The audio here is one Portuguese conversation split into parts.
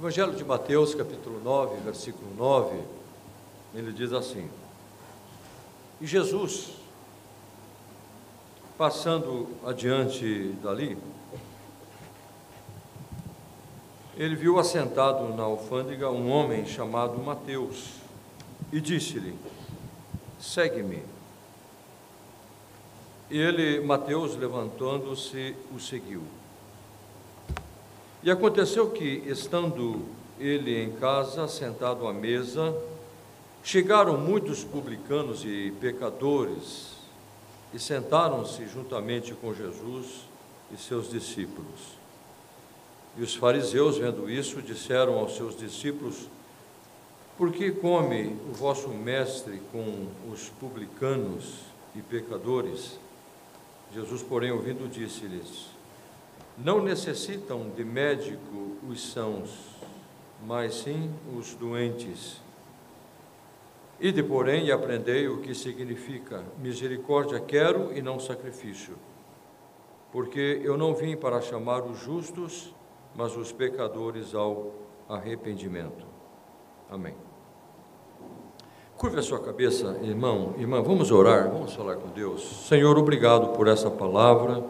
Evangelho de Mateus, capítulo 9, versículo 9, ele diz assim: E Jesus, passando adiante dali, ele viu assentado na alfândega um homem chamado Mateus e disse-lhe: Segue-me. E ele, Mateus, levantando-se, o seguiu. E aconteceu que, estando ele em casa, sentado à mesa, chegaram muitos publicanos e pecadores e sentaram-se juntamente com Jesus e seus discípulos. E os fariseus, vendo isso, disseram aos seus discípulos: Por que come o vosso mestre com os publicanos e pecadores? Jesus, porém, ouvindo, disse-lhes: não necessitam de médico os sãos, mas sim os doentes. Ide, porém, e aprendei o que significa misericórdia quero e não sacrifício. Porque eu não vim para chamar os justos, mas os pecadores ao arrependimento. Amém. Curve a sua cabeça, irmão, irmã, vamos orar, vamos falar com Deus. Senhor, obrigado por essa palavra.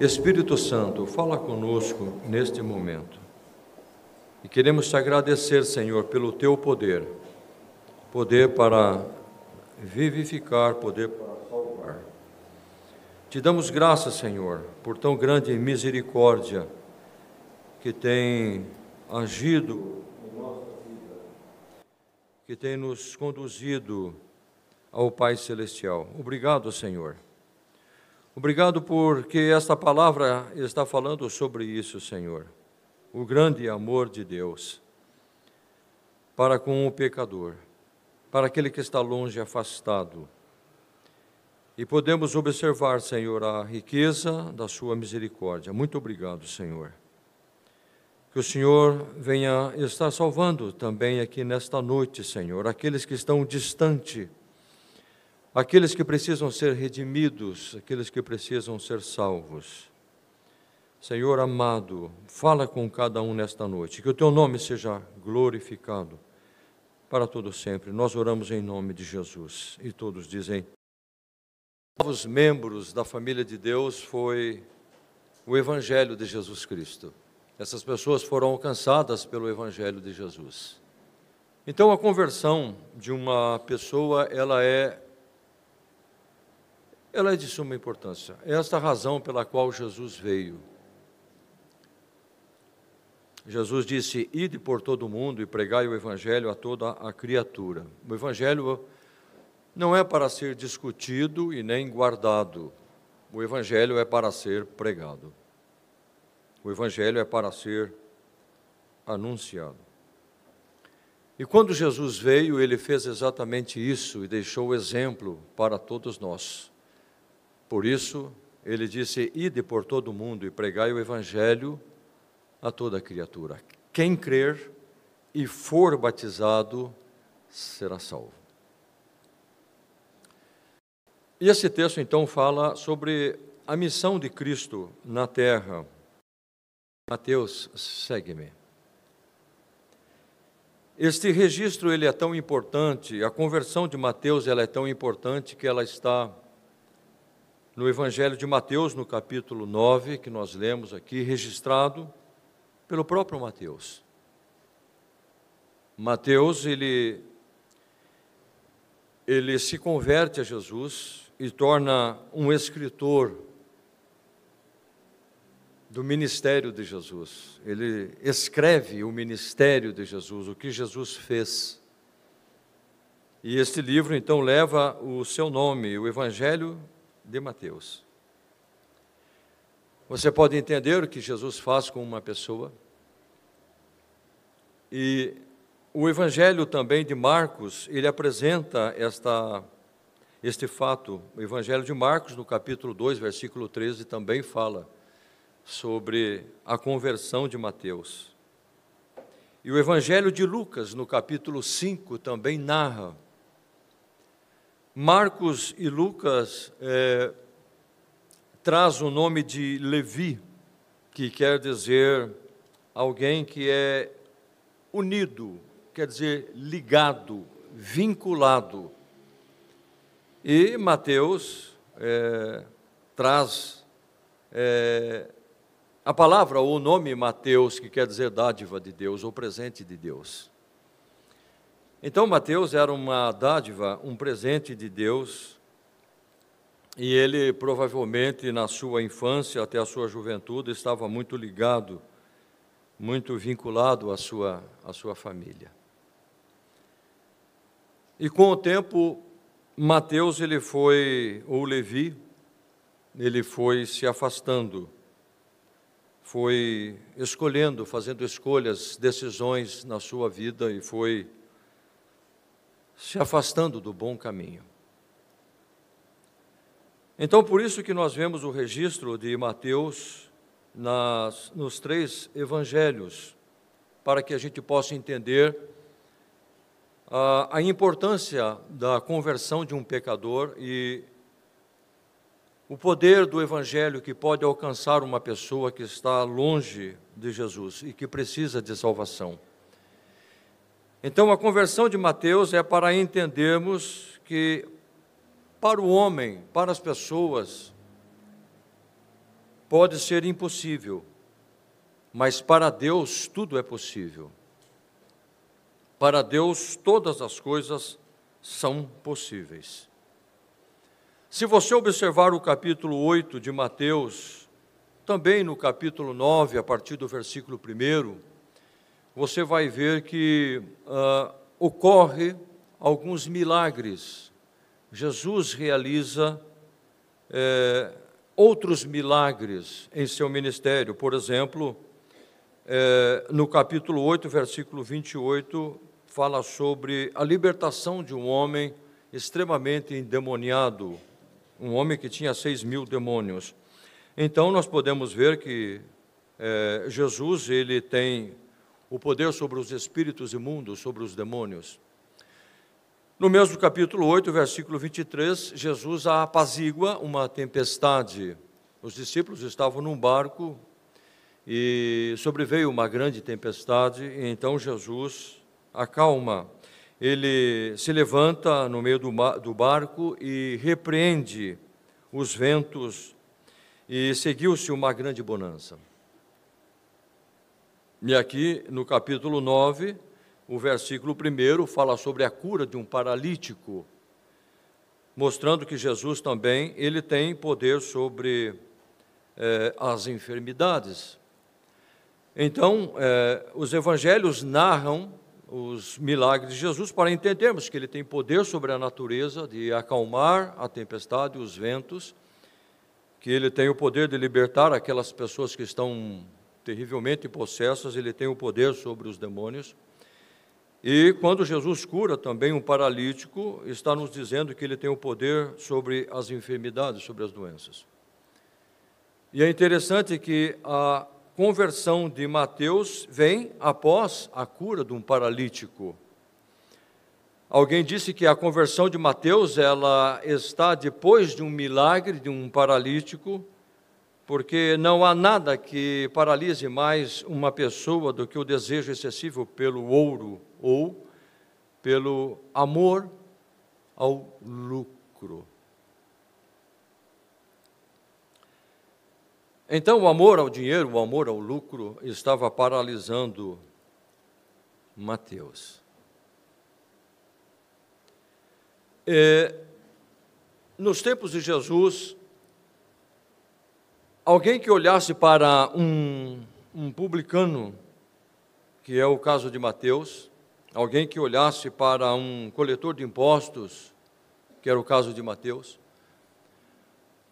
Espírito Santo, fala conosco neste momento. E queremos te agradecer, Senhor, pelo teu poder poder para vivificar, poder para salvar. Te damos graças, Senhor, por tão grande misericórdia que tem agido em nossa vida, que tem nos conduzido ao Pai Celestial. Obrigado, Senhor Obrigado porque esta palavra está falando sobre isso, Senhor. O grande amor de Deus para com o pecador, para aquele que está longe, afastado. E podemos observar, Senhor, a riqueza da Sua misericórdia. Muito obrigado, Senhor. Que o Senhor venha estar salvando também aqui nesta noite, Senhor, aqueles que estão distante aqueles que precisam ser redimidos, aqueles que precisam ser salvos. Senhor amado, fala com cada um nesta noite, que o teu nome seja glorificado para todo sempre. Nós oramos em nome de Jesus e todos dizem: novos membros da família de Deus foi o evangelho de Jesus Cristo. Essas pessoas foram alcançadas pelo evangelho de Jesus. Então a conversão de uma pessoa, ela é ela é de suma importância. É esta a razão pela qual Jesus veio. Jesus disse: Ide por todo o mundo e pregai o Evangelho a toda a criatura. O Evangelho não é para ser discutido e nem guardado. O Evangelho é para ser pregado. O Evangelho é para ser anunciado. E quando Jesus veio, ele fez exatamente isso e deixou o exemplo para todos nós. Por isso, ele disse: Ide por todo o mundo e pregai o evangelho a toda criatura. Quem crer e for batizado será salvo. E esse texto então fala sobre a missão de Cristo na terra. Mateus, segue-me. Este registro ele é tão importante, a conversão de Mateus ela é tão importante que ela está no Evangelho de Mateus, no capítulo 9, que nós lemos aqui, registrado pelo próprio Mateus. Mateus, ele, ele se converte a Jesus e torna um escritor do ministério de Jesus. Ele escreve o ministério de Jesus, o que Jesus fez. E este livro então leva o seu nome, o Evangelho de Mateus. Você pode entender o que Jesus faz com uma pessoa. E o Evangelho também de Marcos, ele apresenta esta, este fato. O Evangelho de Marcos, no capítulo 2, versículo 13, também fala sobre a conversão de Mateus. E o Evangelho de Lucas, no capítulo 5, também narra Marcos e Lucas é, traz o nome de Levi, que quer dizer alguém que é unido, quer dizer, ligado, vinculado. E Mateus é, traz é, a palavra ou o nome Mateus, que quer dizer dádiva de Deus ou presente de Deus. Então, Mateus era uma dádiva, um presente de Deus, e ele provavelmente na sua infância até a sua juventude estava muito ligado, muito vinculado à sua, à sua família. E com o tempo, Mateus ele foi, ou Levi, ele foi se afastando foi escolhendo, fazendo escolhas, decisões na sua vida e foi se afastando do bom caminho. Então, por isso que nós vemos o registro de Mateus nas, nos três evangelhos, para que a gente possa entender a, a importância da conversão de um pecador e o poder do Evangelho que pode alcançar uma pessoa que está longe de Jesus e que precisa de salvação. Então, a conversão de Mateus é para entendermos que, para o homem, para as pessoas, pode ser impossível, mas para Deus tudo é possível. Para Deus todas as coisas são possíveis. Se você observar o capítulo 8 de Mateus, também no capítulo 9, a partir do versículo 1, você vai ver que uh, ocorre alguns milagres. Jesus realiza é, outros milagres em seu ministério. Por exemplo, é, no capítulo 8, versículo 28, fala sobre a libertação de um homem extremamente endemoniado, um homem que tinha seis mil demônios. Então nós podemos ver que é, Jesus ele tem o poder sobre os espíritos imundos, sobre os demônios. No mesmo capítulo 8, versículo 23, Jesus apazigua uma tempestade. Os discípulos estavam num barco e sobreveio uma grande tempestade, e então Jesus acalma ele se levanta no meio do, do barco e repreende os ventos, e seguiu-se uma grande bonança. E aqui no capítulo 9, o versículo 1 fala sobre a cura de um paralítico, mostrando que Jesus também ele tem poder sobre eh, as enfermidades. Então, eh, os evangelhos narram os milagres de Jesus para entendermos que ele tem poder sobre a natureza de acalmar a tempestade os ventos, que ele tem o poder de libertar aquelas pessoas que estão terrivelmente possessas, ele tem o poder sobre os demônios. E quando Jesus cura também um paralítico, está nos dizendo que ele tem o poder sobre as enfermidades, sobre as doenças. E é interessante que a conversão de Mateus vem após a cura de um paralítico. Alguém disse que a conversão de Mateus ela está depois de um milagre de um paralítico, porque não há nada que paralise mais uma pessoa do que o desejo excessivo pelo ouro ou pelo amor ao lucro. Então, o amor ao dinheiro, o amor ao lucro, estava paralisando Mateus. É, nos tempos de Jesus, alguém que olhasse para um, um publicano, que é o caso de Mateus, alguém que olhasse para um coletor de impostos, que era o caso de Mateus,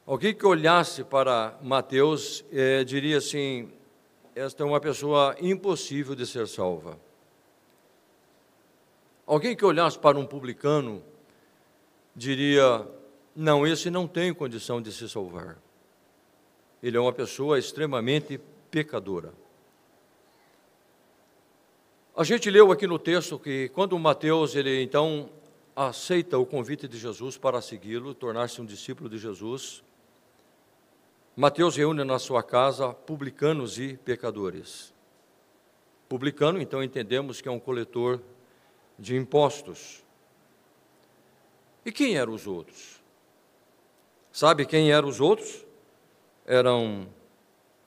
Alguém que olhasse para Mateus eh, diria assim: esta é uma pessoa impossível de ser salva. Alguém que olhasse para um publicano diria: não, esse não tem condição de se salvar. Ele é uma pessoa extremamente pecadora. A gente leu aqui no texto que quando Mateus ele então aceita o convite de Jesus para segui-lo, tornar-se um discípulo de Jesus, Mateus reúne na sua casa publicanos e pecadores. Publicano, então entendemos que é um coletor de impostos. E quem eram os outros? Sabe quem eram os outros? Eram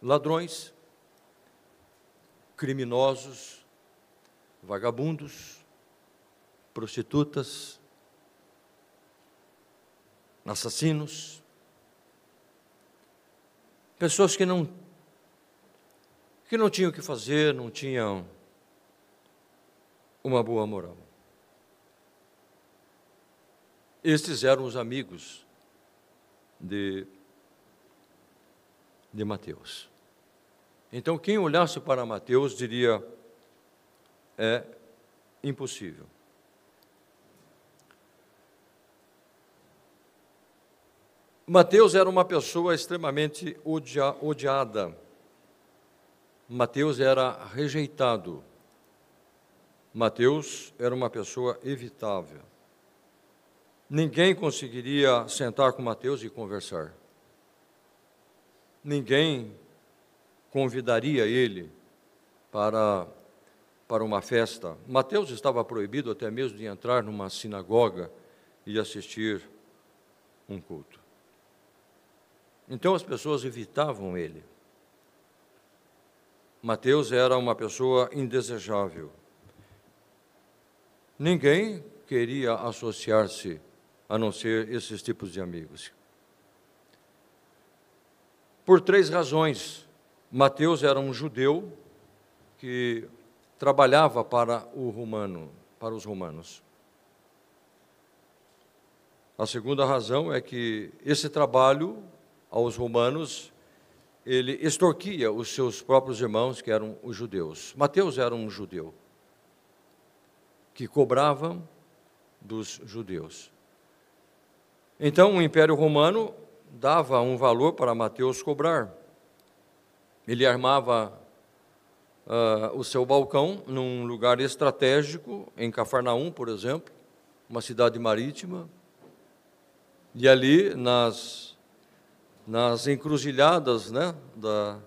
ladrões, criminosos, vagabundos, prostitutas, assassinos, pessoas que não que não tinham o que fazer, não tinham uma boa moral. Estes eram os amigos de, de Mateus. Então, quem olhasse para Mateus diria: é impossível. Mateus era uma pessoa extremamente odia, odiada. Mateus era rejeitado. Mateus era uma pessoa evitável. Ninguém conseguiria sentar com Mateus e conversar. Ninguém convidaria ele para, para uma festa. Mateus estava proibido até mesmo de entrar numa sinagoga e assistir um culto. Então as pessoas evitavam ele. Mateus era uma pessoa indesejável. Ninguém queria associar-se a não ser esses tipos de amigos. Por três razões. Mateus era um judeu que trabalhava para o romano, para os romanos. A segunda razão é que esse trabalho aos romanos ele extorquia os seus próprios irmãos, que eram os judeus. Mateus era um judeu que cobrava dos judeus. Então, o Império Romano dava um valor para Mateus cobrar. Ele armava uh, o seu balcão num lugar estratégico, em Cafarnaum, por exemplo, uma cidade marítima, e ali nas, nas encruzilhadas né, da,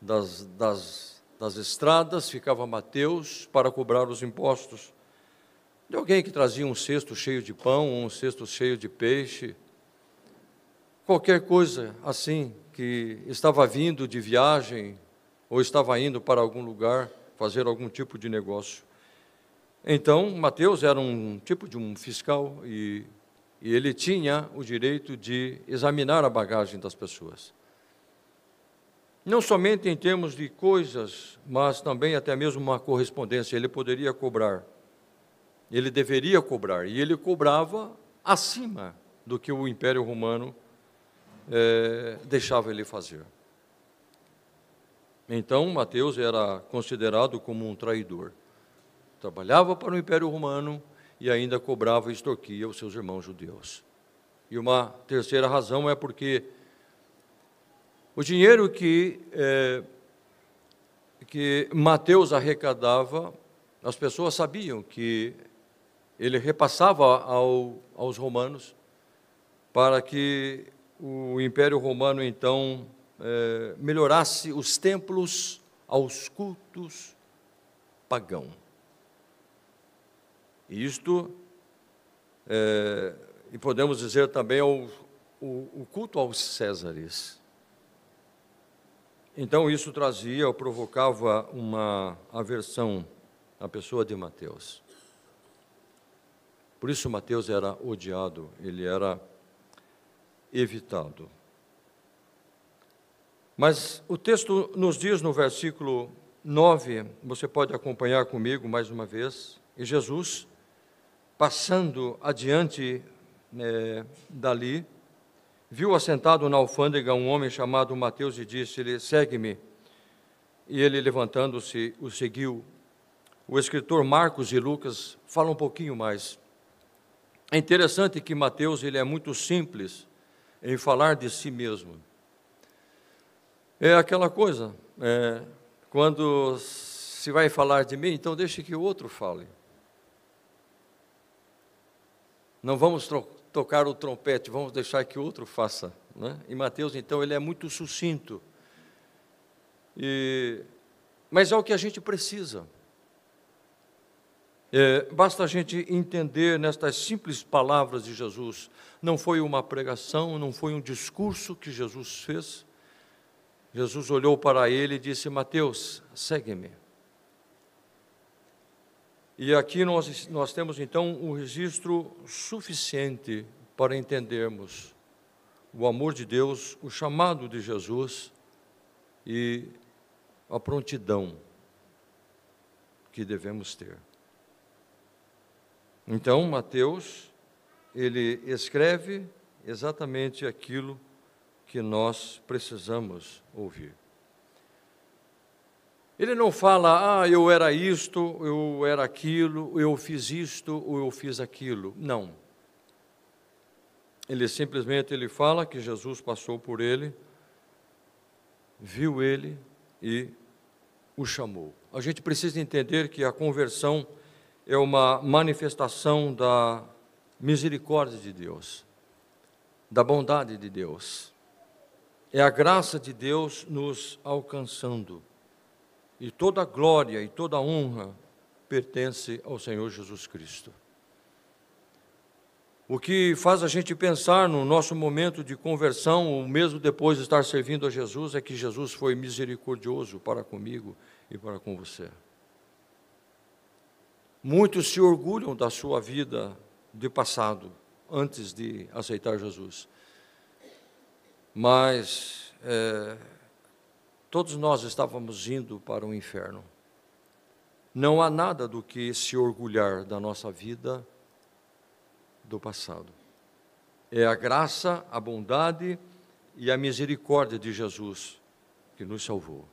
das, das, das estradas ficava Mateus para cobrar os impostos. De alguém que trazia um cesto cheio de pão, um cesto cheio de peixe, qualquer coisa assim que estava vindo de viagem ou estava indo para algum lugar fazer algum tipo de negócio. Então, Mateus era um tipo de um fiscal e, e ele tinha o direito de examinar a bagagem das pessoas. Não somente em termos de coisas, mas também até mesmo uma correspondência, ele poderia cobrar ele deveria cobrar, e ele cobrava acima do que o Império Romano é, deixava ele fazer. Então, Mateus era considerado como um traidor. Trabalhava para o Império Romano e ainda cobrava e extorquia os seus irmãos judeus. E uma terceira razão é porque o dinheiro que, é, que Mateus arrecadava, as pessoas sabiam que ele repassava ao, aos romanos para que o Império Romano então é, melhorasse os templos aos cultos pagão. Isto, é, e podemos dizer também ao, o, o culto aos Césares. Então isso trazia ou provocava uma aversão à pessoa de Mateus. Por isso Mateus era odiado, ele era evitado. Mas o texto nos diz no versículo 9, você pode acompanhar comigo mais uma vez, e Jesus, passando adiante é, dali, viu assentado na alfândega um homem chamado Mateus e disse-lhe: Segue-me. E ele, levantando-se, o seguiu. O escritor Marcos e Lucas falam um pouquinho mais é interessante que Mateus ele é muito simples em falar de si mesmo. É aquela coisa, é, quando se vai falar de mim, então deixe que o outro fale. Não vamos tocar o trompete, vamos deixar que o outro faça. Né? E Mateus, então, ele é muito sucinto. E mas é o que a gente precisa. É, basta a gente entender nestas simples palavras de Jesus. Não foi uma pregação, não foi um discurso que Jesus fez. Jesus olhou para ele e disse: Mateus, segue-me. E aqui nós, nós temos então um registro suficiente para entendermos o amor de Deus, o chamado de Jesus e a prontidão que devemos ter. Então, Mateus, ele escreve exatamente aquilo que nós precisamos ouvir. Ele não fala, ah, eu era isto, eu era aquilo, eu fiz isto ou eu fiz aquilo. Não. Ele simplesmente ele fala que Jesus passou por ele, viu ele e o chamou. A gente precisa entender que a conversão é uma manifestação da misericórdia de Deus, da bondade de Deus. É a graça de Deus nos alcançando. E toda a glória e toda a honra pertence ao Senhor Jesus Cristo. O que faz a gente pensar no nosso momento de conversão, ou mesmo depois de estar servindo a Jesus, é que Jesus foi misericordioso para comigo e para com você. Muitos se orgulham da sua vida de passado, antes de aceitar Jesus. Mas é, todos nós estávamos indo para o inferno. Não há nada do que se orgulhar da nossa vida do passado. É a graça, a bondade e a misericórdia de Jesus que nos salvou.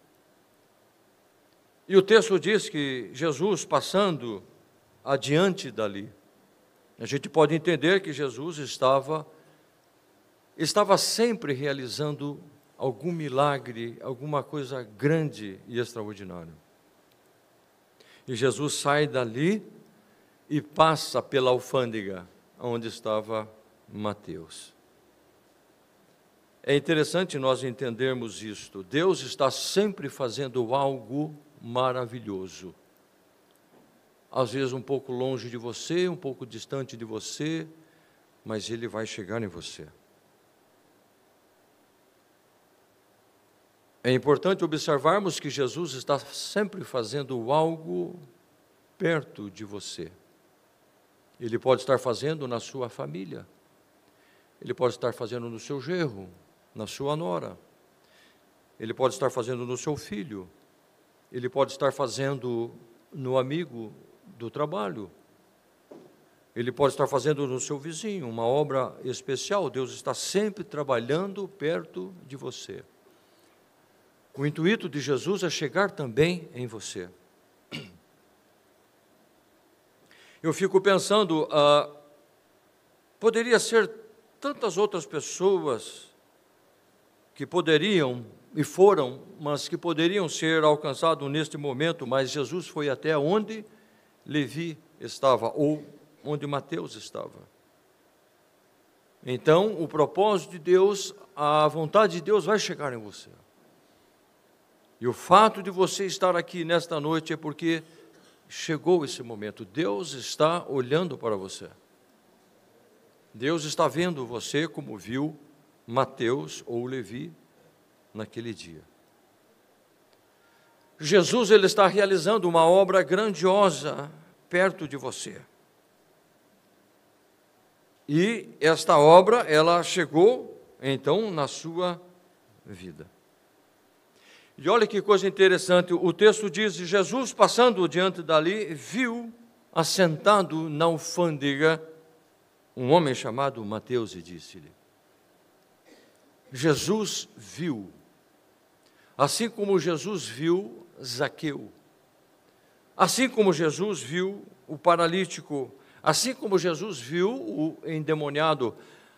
E o texto diz que Jesus, passando adiante dali. A gente pode entender que Jesus estava estava sempre realizando algum milagre, alguma coisa grande e extraordinária. E Jesus sai dali e passa pela alfândega onde estava Mateus. É interessante nós entendermos isto. Deus está sempre fazendo algo maravilhoso às vezes um pouco longe de você, um pouco distante de você, mas ele vai chegar em você. É importante observarmos que Jesus está sempre fazendo algo perto de você. Ele pode estar fazendo na sua família, ele pode estar fazendo no seu gerro, na sua nora, ele pode estar fazendo no seu filho, ele pode estar fazendo no amigo do trabalho. Ele pode estar fazendo no seu vizinho uma obra especial. Deus está sempre trabalhando perto de você. O intuito de Jesus é chegar também em você. Eu fico pensando, ah, poderia ser tantas outras pessoas que poderiam e foram, mas que poderiam ser alcançados neste momento, mas Jesus foi até onde Levi estava, ou onde Mateus estava. Então, o propósito de Deus, a vontade de Deus vai chegar em você. E o fato de você estar aqui nesta noite é porque chegou esse momento. Deus está olhando para você. Deus está vendo você como viu Mateus ou Levi naquele dia. Jesus ele está realizando uma obra grandiosa perto de você. E esta obra, ela chegou então na sua vida. E olha que coisa interessante, o texto diz: Jesus passando diante dali, viu assentado na alfândega um homem chamado Mateus e disse-lhe: Jesus viu. Assim como Jesus viu Zaqueu. Assim como Jesus viu o paralítico, assim como Jesus viu o endemoniado,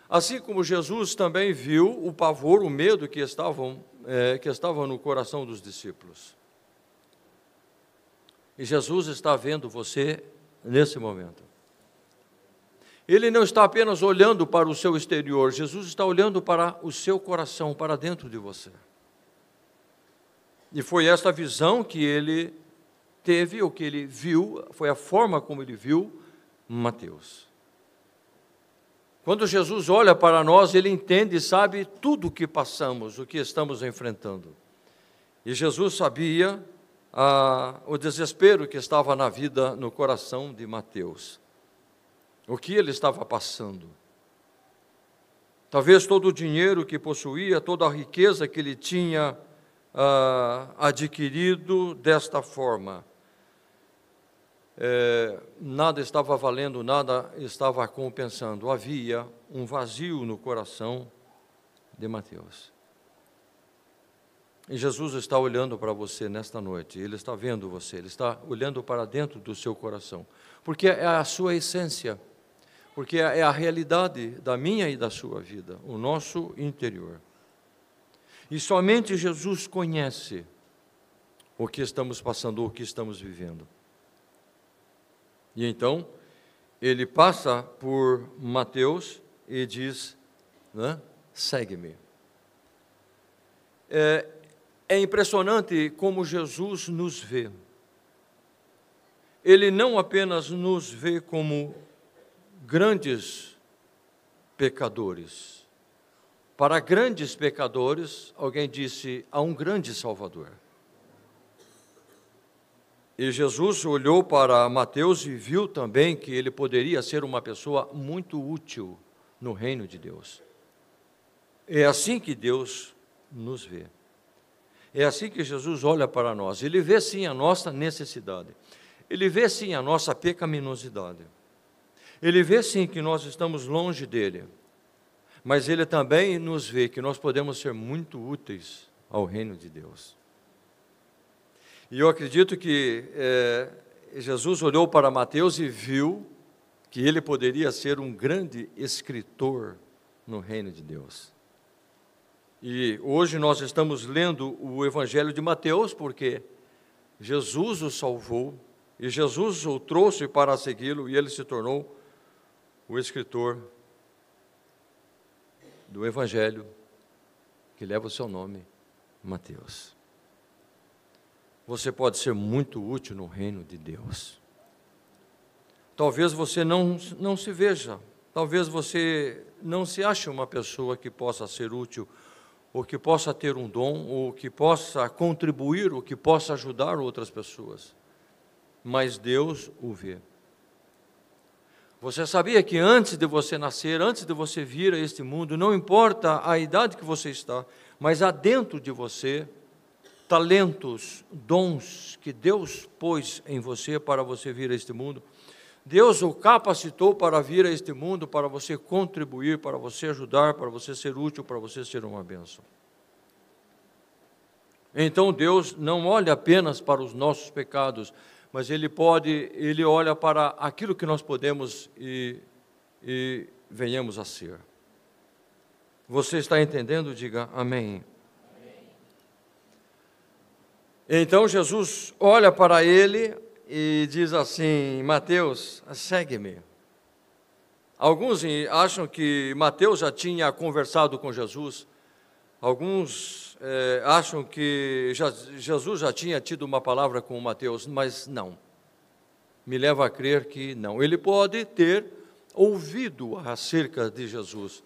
assim como Jesus também viu o pavor, o medo que estavam, é, que estavam no coração dos discípulos. E Jesus está vendo você nesse momento. Ele não está apenas olhando para o seu exterior, Jesus está olhando para o seu coração, para dentro de você. E foi esta visão que ele teve, o que ele viu, foi a forma como ele viu Mateus. Quando Jesus olha para nós, ele entende e sabe tudo o que passamos, o que estamos enfrentando. E Jesus sabia ah, o desespero que estava na vida, no coração de Mateus. O que ele estava passando. Talvez todo o dinheiro que possuía, toda a riqueza que ele tinha ah, adquirido desta forma. É, nada estava valendo, nada estava compensando. Havia um vazio no coração de Mateus. E Jesus está olhando para você nesta noite, Ele está vendo você, Ele está olhando para dentro do seu coração, porque é a sua essência, porque é a realidade da minha e da sua vida, o nosso interior. E somente Jesus conhece o que estamos passando, o que estamos vivendo. E então, ele passa por Mateus e diz: né, segue-me. É, é impressionante como Jesus nos vê. Ele não apenas nos vê como grandes pecadores. Para grandes pecadores, alguém disse, há um grande Salvador. E Jesus olhou para Mateus e viu também que ele poderia ser uma pessoa muito útil no reino de Deus. É assim que Deus nos vê. É assim que Jesus olha para nós. Ele vê sim a nossa necessidade. Ele vê sim a nossa pecaminosidade. Ele vê sim que nós estamos longe dele. Mas ele também nos vê que nós podemos ser muito úteis ao reino de Deus. E eu acredito que é, Jesus olhou para Mateus e viu que ele poderia ser um grande escritor no reino de Deus. E hoje nós estamos lendo o Evangelho de Mateus porque Jesus o salvou e Jesus o trouxe para segui-lo e ele se tornou o escritor do Evangelho que leva o seu nome, Mateus. Você pode ser muito útil no reino de Deus. Talvez você não, não se veja, talvez você não se ache uma pessoa que possa ser útil ou que possa ter um dom, ou que possa contribuir, ou que possa ajudar outras pessoas. Mas Deus o vê. Você sabia que antes de você nascer, antes de você vir a este mundo, não importa a idade que você está, mas há dentro de você talentos, dons que Deus pôs em você para você vir a este mundo Deus o capacitou para vir a este mundo, para você contribuir, para você ajudar, para você ser útil, para você ser uma bênção. Então Deus não olha apenas para os nossos pecados, mas Ele pode, Ele olha para aquilo que nós podemos e, e venhamos a ser. Você está entendendo? Diga amém. amém. Então Jesus olha para ele, e diz assim: Mateus, segue-me. Alguns acham que Mateus já tinha conversado com Jesus, alguns é, acham que Jesus já tinha tido uma palavra com Mateus, mas não. Me leva a crer que não. Ele pode ter ouvido acerca de Jesus.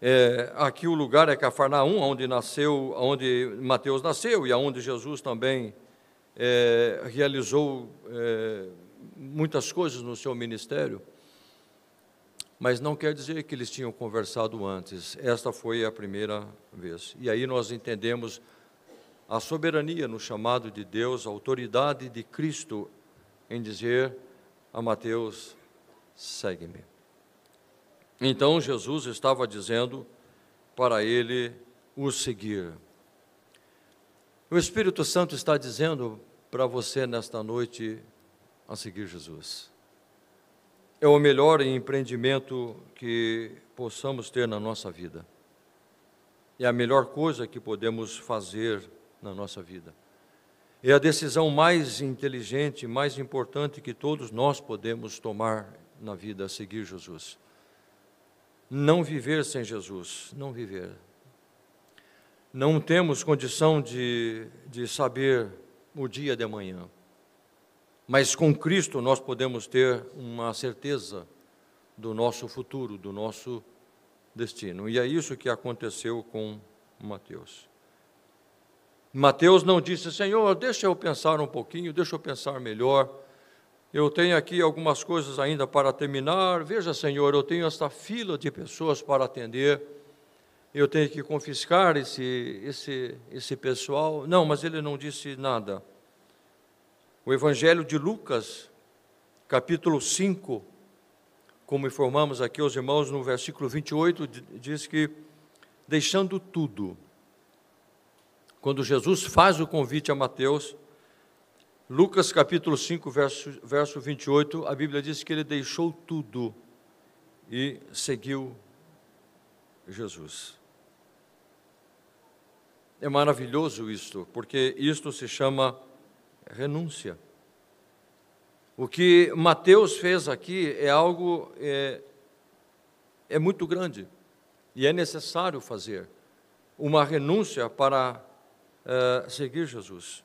É, aqui o lugar é Cafarnaum, onde nasceu, onde Mateus nasceu e aonde Jesus também é, realizou é, muitas coisas no seu ministério, mas não quer dizer que eles tinham conversado antes. Esta foi a primeira vez. E aí nós entendemos a soberania no chamado de Deus, a autoridade de Cristo em dizer a Mateus: segue-me. Então Jesus estava dizendo para ele o seguir. O Espírito Santo está dizendo para você nesta noite a seguir Jesus. É o melhor empreendimento que possamos ter na nossa vida. É a melhor coisa que podemos fazer na nossa vida. É a decisão mais inteligente, mais importante que todos nós podemos tomar na vida, seguir Jesus. Não viver sem Jesus, não viver. não temos condição de, de saber o dia de amanhã. Mas com Cristo nós podemos ter uma certeza do nosso futuro, do nosso destino. E é isso que aconteceu com Mateus. Mateus não disse, Senhor, deixa eu pensar um pouquinho, deixa eu pensar melhor. Eu tenho aqui algumas coisas ainda para terminar. Veja, Senhor, eu tenho esta fila de pessoas para atender. Eu tenho que confiscar esse, esse, esse pessoal. Não, mas ele não disse nada. O Evangelho de Lucas, capítulo 5, como informamos aqui aos irmãos no versículo 28, diz que, deixando tudo, quando Jesus faz o convite a Mateus, Lucas capítulo 5, verso, verso 28, a Bíblia diz que ele deixou tudo e seguiu Jesus. É maravilhoso isto, porque isto se chama renúncia. O que Mateus fez aqui é algo é, é muito grande e é necessário fazer uma renúncia para é, seguir Jesus.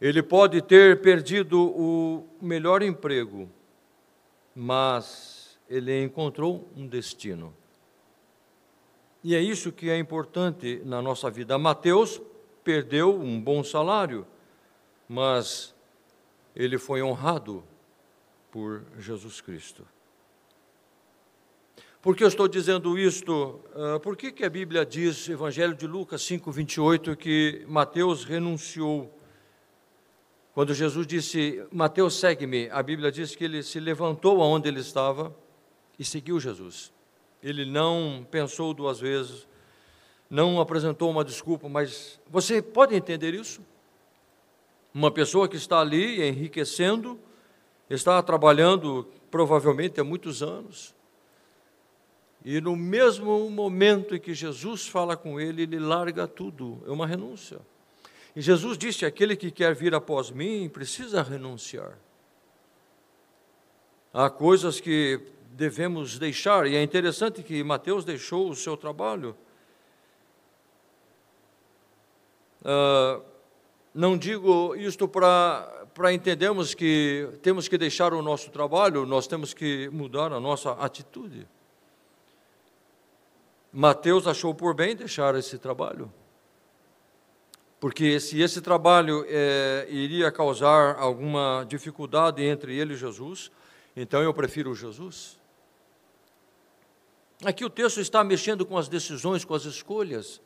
Ele pode ter perdido o melhor emprego, mas ele encontrou um destino. E é isso que é importante na nossa vida. Mateus perdeu um bom salário, mas ele foi honrado por Jesus Cristo. Por que eu estou dizendo isto? Uh, por que, que a Bíblia diz, Evangelho de Lucas 5, 28, que Mateus renunciou? Quando Jesus disse, Mateus, segue-me, a Bíblia diz que ele se levantou aonde ele estava e seguiu Jesus. Ele não pensou duas vezes, não apresentou uma desculpa, mas você pode entender isso? Uma pessoa que está ali enriquecendo, está trabalhando provavelmente há muitos anos, e no mesmo momento em que Jesus fala com ele, ele larga tudo, é uma renúncia. E Jesus disse: aquele que quer vir após mim precisa renunciar. Há coisas que devemos deixar, e é interessante que Mateus deixou o seu trabalho. Uh, não digo isto para entendermos que temos que deixar o nosso trabalho, nós temos que mudar a nossa atitude. Mateus achou por bem deixar esse trabalho, porque se esse trabalho é, iria causar alguma dificuldade entre ele e Jesus, então eu prefiro Jesus. Aqui o texto está mexendo com as decisões, com as escolhas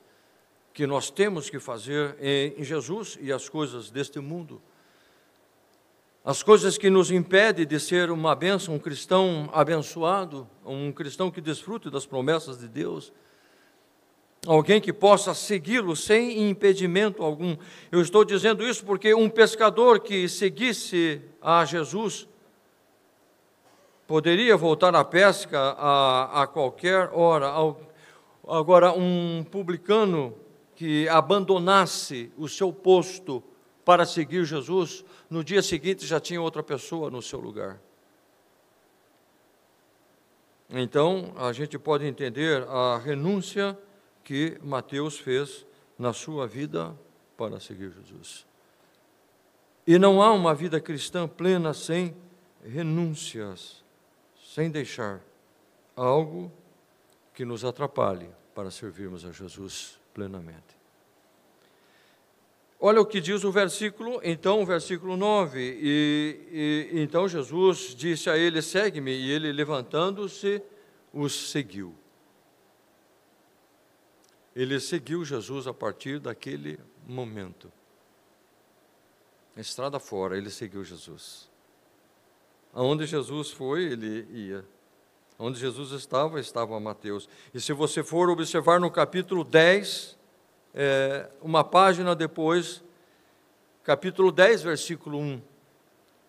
que nós temos que fazer em Jesus e as coisas deste mundo. As coisas que nos impedem de ser uma bênção, um cristão abençoado, um cristão que desfrute das promessas de Deus, alguém que possa segui-lo sem impedimento algum. Eu estou dizendo isso porque um pescador que seguisse a Jesus poderia voltar à pesca a, a qualquer hora. Agora, um publicano que abandonasse o seu posto para seguir Jesus, no dia seguinte já tinha outra pessoa no seu lugar. Então, a gente pode entender a renúncia que Mateus fez na sua vida para seguir Jesus. E não há uma vida cristã plena sem renúncias, sem deixar algo que nos atrapalhe para servirmos a Jesus plenamente. Olha o que diz o versículo, então, o versículo 9. E, e então Jesus disse a ele: Segue-me. E ele, levantando-se, os seguiu. Ele seguiu Jesus a partir daquele momento. Estrada fora, ele seguiu Jesus. Aonde Jesus foi, ele ia. Onde Jesus estava, estava Mateus. E se você for observar no capítulo 10, é, uma página depois, capítulo 10, versículo 1.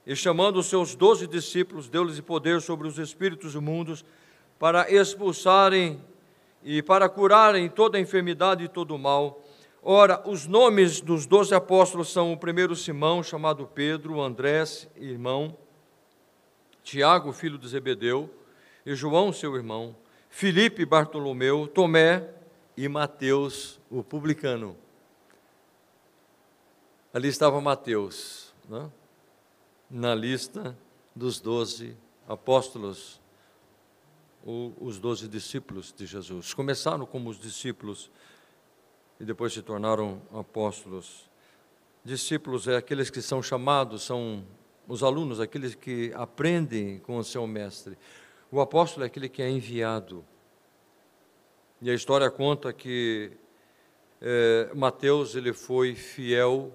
E chamando os seus doze discípulos, deu-lhes poder sobre os espíritos imundos, para expulsarem e para curarem toda enfermidade e todo mal. Ora, os nomes dos doze apóstolos são o primeiro Simão, chamado Pedro, Andrés, irmão, Tiago, filho de Zebedeu, e João, seu irmão, Filipe, Bartolomeu, Tomé, e Mateus, o publicano. Ali estava Mateus, né? na lista dos doze apóstolos, os doze discípulos de Jesus. Começaram como os discípulos e depois se tornaram apóstolos. Discípulos é aqueles que são chamados, são os alunos, aqueles que aprendem com o seu mestre. O apóstolo é aquele que é enviado. E a história conta que é, Mateus ele foi fiel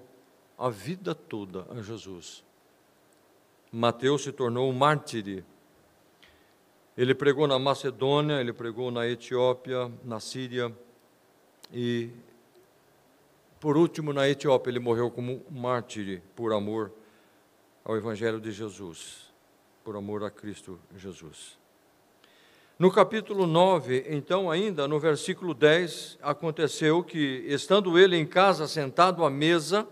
a vida toda a Jesus. Mateus se tornou um mártir. Ele pregou na Macedônia, ele pregou na Etiópia, na Síria e, por último, na Etiópia, ele morreu como mártir por amor ao Evangelho de Jesus, por amor a Cristo Jesus. No capítulo 9, então, ainda no versículo 10, aconteceu que, estando ele em casa sentado à mesa,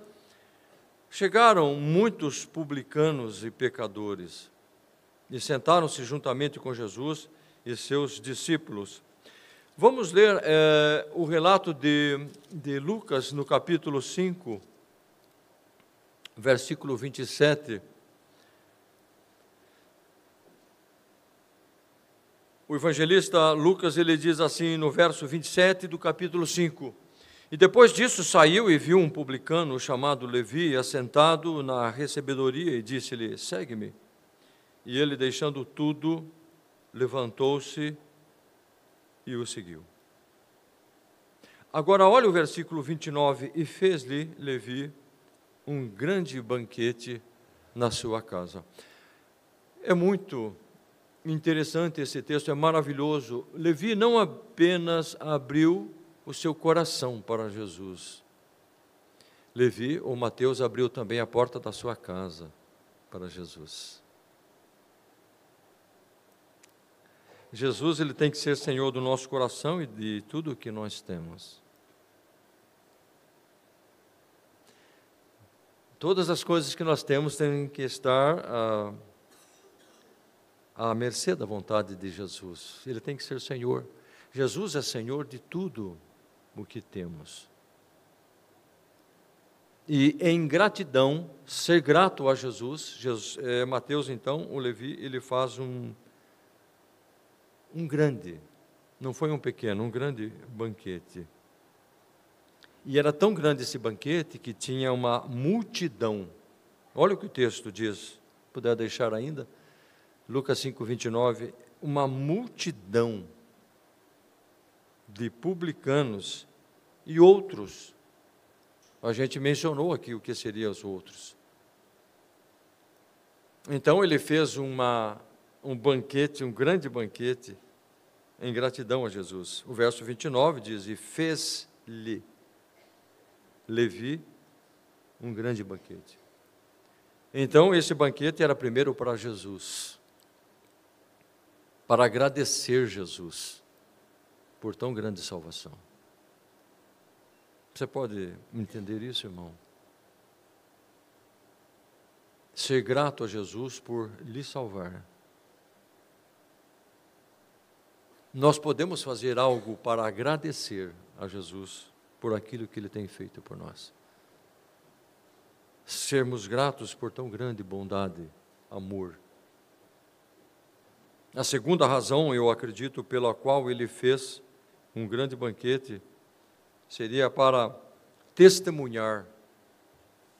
Chegaram muitos publicanos e pecadores e sentaram-se juntamente com Jesus e seus discípulos. Vamos ler é, o relato de, de Lucas no capítulo 5, versículo 27. O evangelista Lucas ele diz assim no verso 27 do capítulo 5: e depois disso saiu e viu um publicano chamado Levi assentado na recebedoria e disse-lhe: Segue-me. E ele, deixando tudo, levantou-se e o seguiu. Agora, olha o versículo 29. E fez-lhe Levi um grande banquete na sua casa. É muito interessante esse texto, é maravilhoso. Levi não apenas abriu o seu coração para Jesus. Levi ou Mateus abriu também a porta da sua casa para Jesus. Jesus ele tem que ser Senhor do nosso coração e de tudo o que nós temos. Todas as coisas que nós temos têm que estar à, à mercê da vontade de Jesus. Ele tem que ser Senhor. Jesus é Senhor de tudo o que temos. E em gratidão, ser grato a Jesus, Jesus é, Mateus então, o Levi, ele faz um, um grande, não foi um pequeno, um grande banquete. E era tão grande esse banquete que tinha uma multidão. Olha o que o texto diz, puder deixar ainda, Lucas 5, 29, uma multidão de publicanos e outros. A gente mencionou aqui o que seriam os outros. Então ele fez uma, um banquete, um grande banquete, em gratidão a Jesus. O verso 29 diz: E fez-lhe Levi um grande banquete. Então, esse banquete era primeiro para Jesus, para agradecer Jesus por tão grande salvação. Você pode entender isso, irmão? Ser grato a Jesus por lhe salvar. Nós podemos fazer algo para agradecer a Jesus por aquilo que Ele tem feito por nós. Sermos gratos por tão grande bondade, amor. A segunda razão, eu acredito, pela qual Ele fez um grande banquete, seria para testemunhar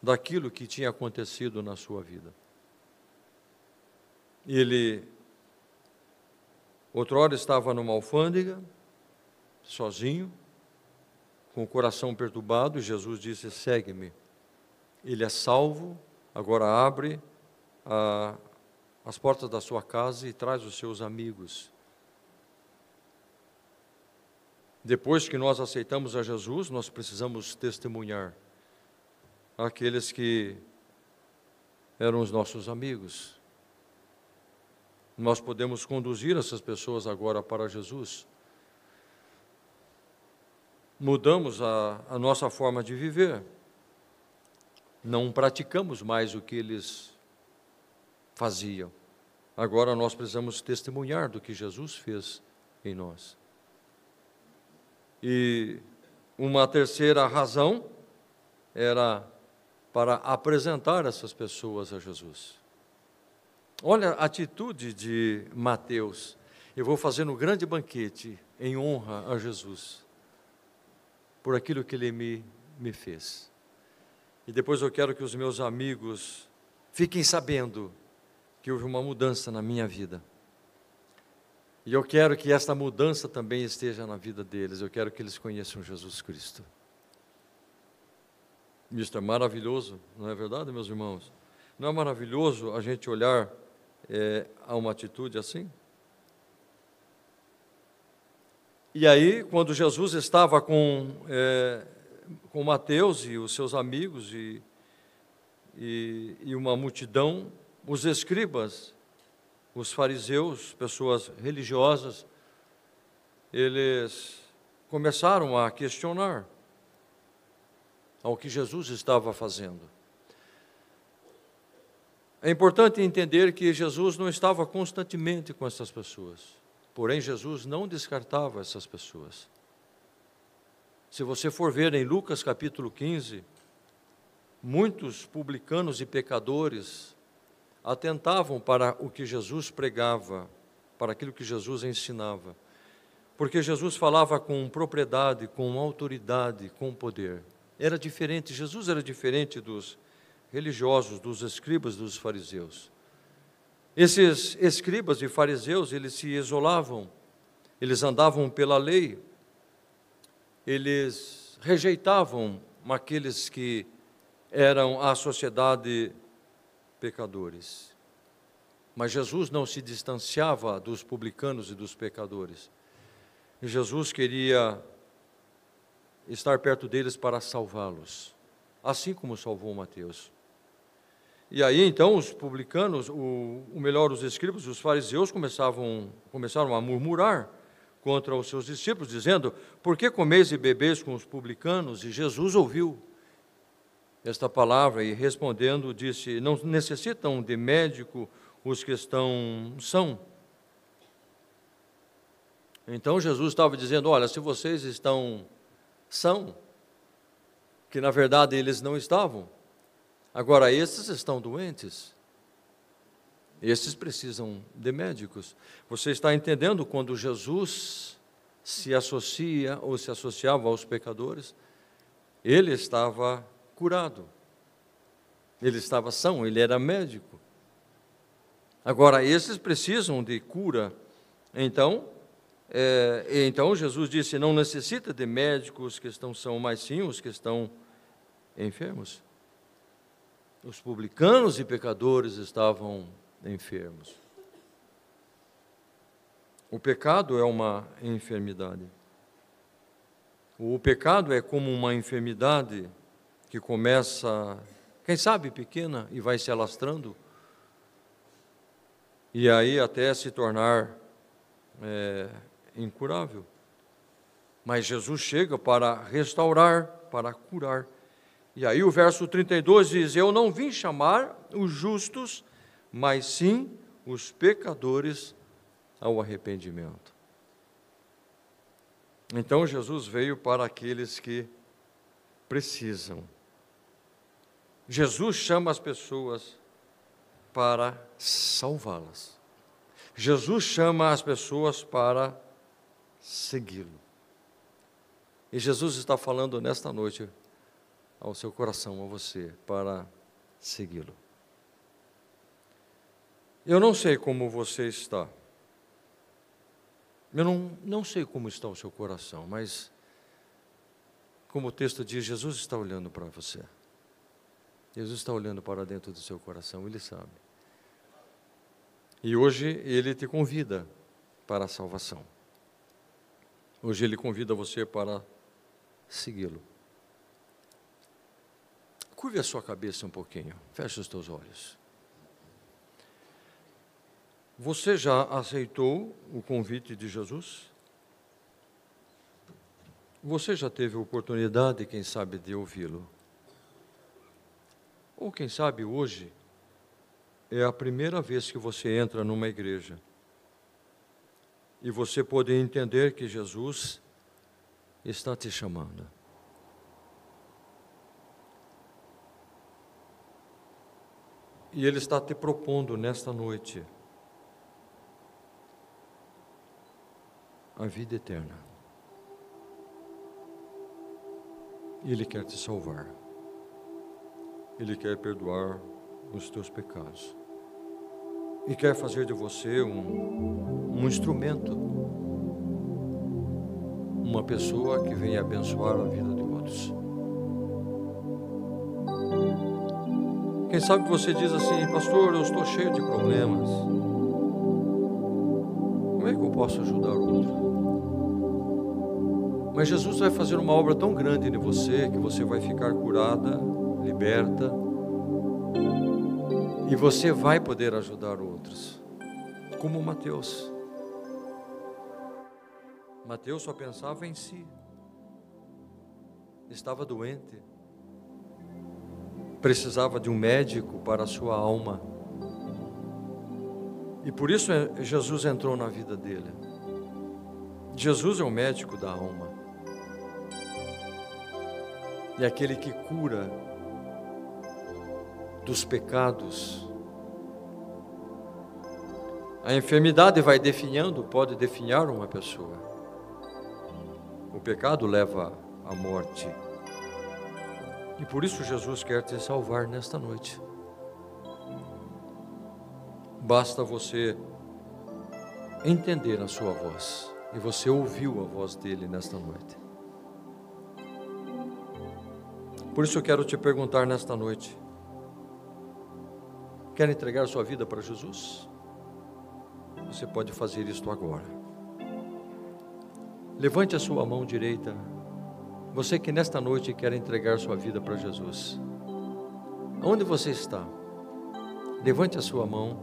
daquilo que tinha acontecido na sua vida. Ele, outrora, estava numa alfândega, sozinho, com o coração perturbado, Jesus disse: Segue-me. Ele é salvo, agora abre a, as portas da sua casa e traz os seus amigos Depois que nós aceitamos a Jesus, nós precisamos testemunhar aqueles que eram os nossos amigos. Nós podemos conduzir essas pessoas agora para Jesus. Mudamos a, a nossa forma de viver. Não praticamos mais o que eles faziam. Agora nós precisamos testemunhar do que Jesus fez em nós. E uma terceira razão era para apresentar essas pessoas a Jesus. Olha a atitude de Mateus. Eu vou fazer um grande banquete em honra a Jesus, por aquilo que ele me, me fez. E depois eu quero que os meus amigos fiquem sabendo que houve uma mudança na minha vida. E eu quero que esta mudança também esteja na vida deles. Eu quero que eles conheçam Jesus Cristo. Isto é maravilhoso, não é verdade, meus irmãos? Não é maravilhoso a gente olhar é, a uma atitude assim? E aí, quando Jesus estava com, é, com Mateus e os seus amigos e, e, e uma multidão, os escribas os fariseus, pessoas religiosas, eles começaram a questionar ao que Jesus estava fazendo. É importante entender que Jesus não estava constantemente com essas pessoas, porém Jesus não descartava essas pessoas. Se você for ver em Lucas capítulo 15, muitos publicanos e pecadores atentavam para o que Jesus pregava, para aquilo que Jesus ensinava. Porque Jesus falava com propriedade, com autoridade, com poder. Era diferente, Jesus era diferente dos religiosos, dos escribas, dos fariseus. Esses escribas e fariseus, eles se isolavam, eles andavam pela lei, eles rejeitavam aqueles que eram a sociedade pecadores. Mas Jesus não se distanciava dos publicanos e dos pecadores. E Jesus queria estar perto deles para salvá-los, assim como salvou Mateus. E aí então os publicanos, o, o melhor, os escribas, os fariseus começavam, começaram a murmurar contra os seus discípulos, dizendo: Por que comeis e bebeis com os publicanos? E Jesus ouviu esta palavra e respondendo disse: Não necessitam de médico os que estão são. Então Jesus estava dizendo: Olha, se vocês estão são, que na verdade eles não estavam, agora esses estão doentes. Esses precisam de médicos. Você está entendendo quando Jesus se associa ou se associava aos pecadores? Ele estava curado. Ele estava são, ele era médico. Agora, esses precisam de cura. Então, é, então Jesus disse: não necessita de médicos que estão são, mas sim os que estão enfermos. Os publicanos e pecadores estavam enfermos. O pecado é uma enfermidade. O pecado é como uma enfermidade que começa, quem sabe, pequena e vai se alastrando, e aí até se tornar é, incurável. Mas Jesus chega para restaurar, para curar. E aí o verso 32 diz: Eu não vim chamar os justos, mas sim os pecadores ao arrependimento. Então Jesus veio para aqueles que precisam Jesus chama as pessoas para salvá-las. Jesus chama as pessoas para segui-lo. E Jesus está falando nesta noite ao seu coração, a você, para segui-lo. Eu não sei como você está. Eu não, não sei como está o seu coração, mas, como o texto diz, Jesus está olhando para você. Jesus está olhando para dentro do seu coração, ele sabe. E hoje ele te convida para a salvação. Hoje ele convida você para segui-lo. Curve a sua cabeça um pouquinho, feche os teus olhos. Você já aceitou o convite de Jesus? Você já teve a oportunidade, quem sabe, de ouvi-lo? Ou quem sabe hoje é a primeira vez que você entra numa igreja e você pode entender que Jesus está te chamando. E Ele está te propondo nesta noite a vida eterna. Ele quer te salvar. Ele quer perdoar os teus pecados. E quer fazer de você um, um instrumento, uma pessoa que venha abençoar a vida de outros. Quem sabe você diz assim, pastor, eu estou cheio de problemas. Como é que eu posso ajudar o outro? Mas Jesus vai fazer uma obra tão grande em você que você vai ficar curada, liberta, e você vai poder ajudar outros, como Mateus. Mateus só pensava em si, estava doente, precisava de um médico para a sua alma, e por isso Jesus entrou na vida dele. Jesus é o médico da alma, e aquele que cura dos pecados. A enfermidade vai definhando, pode definhar uma pessoa. O pecado leva à morte. E por isso Jesus quer te salvar nesta noite. Basta você entender a sua voz. E você ouviu a voz dele nesta noite. Por isso eu quero te perguntar nesta noite: Quer entregar sua vida para Jesus? Você pode fazer isto agora. Levante a sua mão direita. Você que nesta noite quer entregar sua vida para Jesus. Onde você está? Levante a sua mão